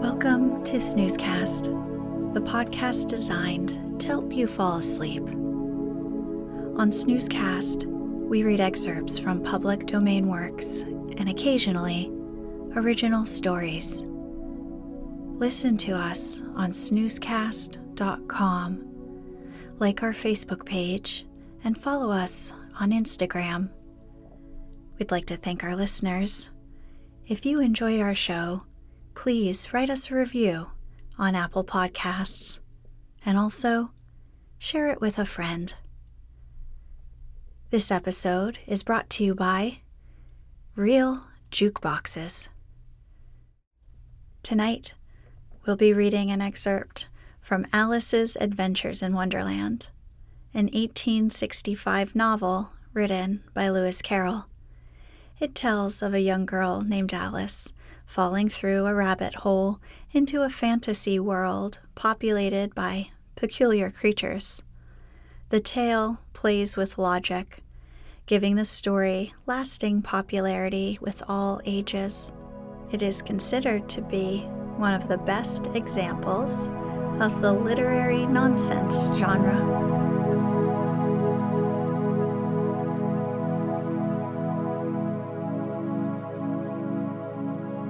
Welcome to Snoozecast, the podcast designed to help you fall asleep. On Snoozecast, we read excerpts from public domain works and occasionally original stories. Listen to us on snoozecast.com, like our Facebook page, and follow us on Instagram. We'd like to thank our listeners. If you enjoy our show, please write us a review on Apple Podcasts and also share it with a friend. This episode is brought to you by Real Jukeboxes. Tonight, we'll be reading an excerpt from Alice's Adventures in Wonderland, an 1865 novel written by Lewis Carroll. It tells of a young girl named Alice falling through a rabbit hole into a fantasy world populated by peculiar creatures. The tale plays with logic, giving the story lasting popularity with all ages. It is considered to be one of the best examples of the literary nonsense genre.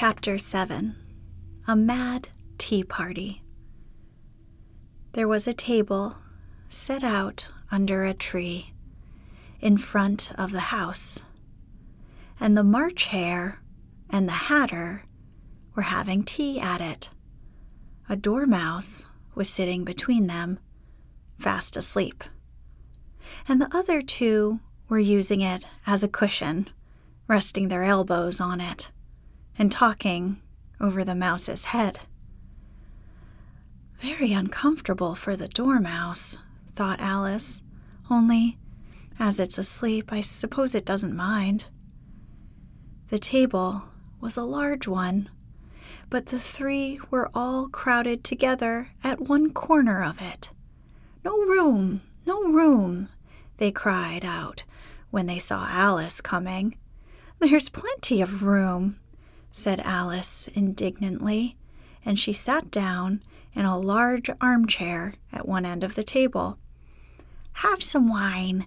Chapter 7 A Mad Tea Party. There was a table set out under a tree in front of the house, and the March Hare and the Hatter were having tea at it. A dormouse was sitting between them, fast asleep, and the other two were using it as a cushion, resting their elbows on it and talking over the mouse's head. Very uncomfortable for the dormouse, thought Alice, only, as it's asleep, I suppose it doesn't mind. The table was a large one, but the three were all crowded together at one corner of it. No room, no room, they cried out when they saw Alice coming. There's plenty of room, said Alice indignantly, and she sat down in a large armchair at one end of the table. Have some wine,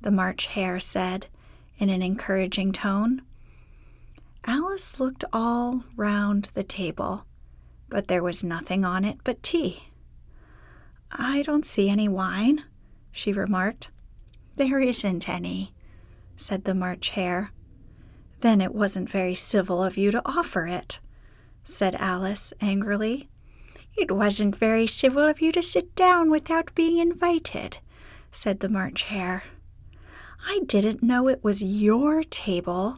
the March Hare said in an encouraging tone. Alice looked all round the table, but there was nothing on it but tea. I don't see any wine, she remarked. There isn't any, said the March Hare. Then it wasn't very civil of you to offer it, said Alice angrily. It wasn't very civil of you to sit down without being invited, said the March Hare. I didn't know it was your table,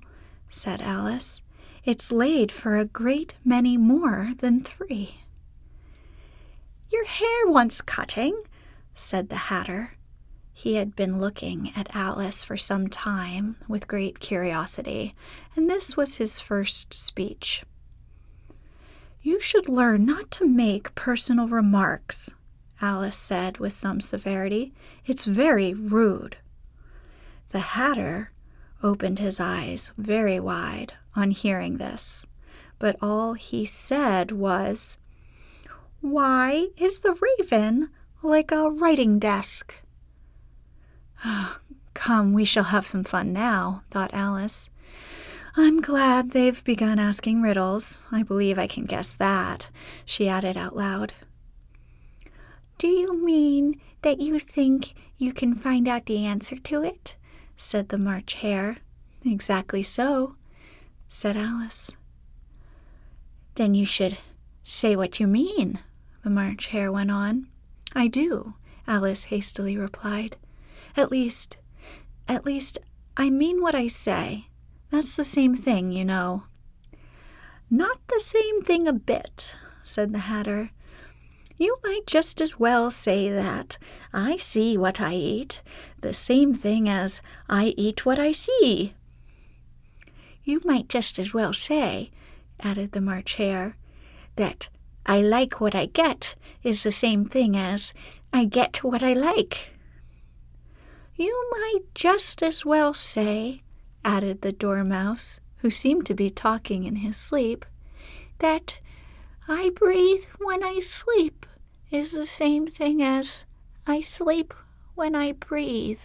said Alice. It's laid for a great many more than three. Your hair wants cutting, said the Hatter. He had been looking at Alice for some time with great curiosity, and this was his first speech. You should learn not to make personal remarks, Alice said with some severity. It's very rude. The Hatter opened his eyes very wide on hearing this, but all he said was, Why is the raven like a writing desk? Come, we shall have some fun now, thought Alice. I'm glad they've begun asking riddles. I believe I can guess that, she added out loud. Do you mean that you think you can find out the answer to it? said the March Hare. Exactly so, said Alice. Then you should say what you mean, the March Hare went on. I do, Alice hastily replied. At least, at least, I mean what I say. That's the same thing, you know. Not the same thing a bit, said the Hatter. You might just as well say that I see what I eat, the same thing as I eat what I see. You might just as well say, added the March Hare, that I like what I get is the same thing as I get what I like. You might just as well say, added the Dormouse, who seemed to be talking in his sleep, that I breathe when I sleep is the same thing as I sleep when I breathe.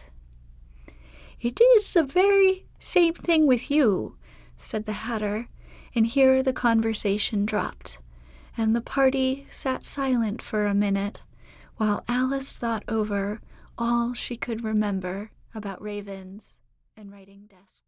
It is the very same thing with you, said the Hatter, and here the conversation dropped, and the party sat silent for a minute while Alice thought over all she could remember about ravens and writing desks.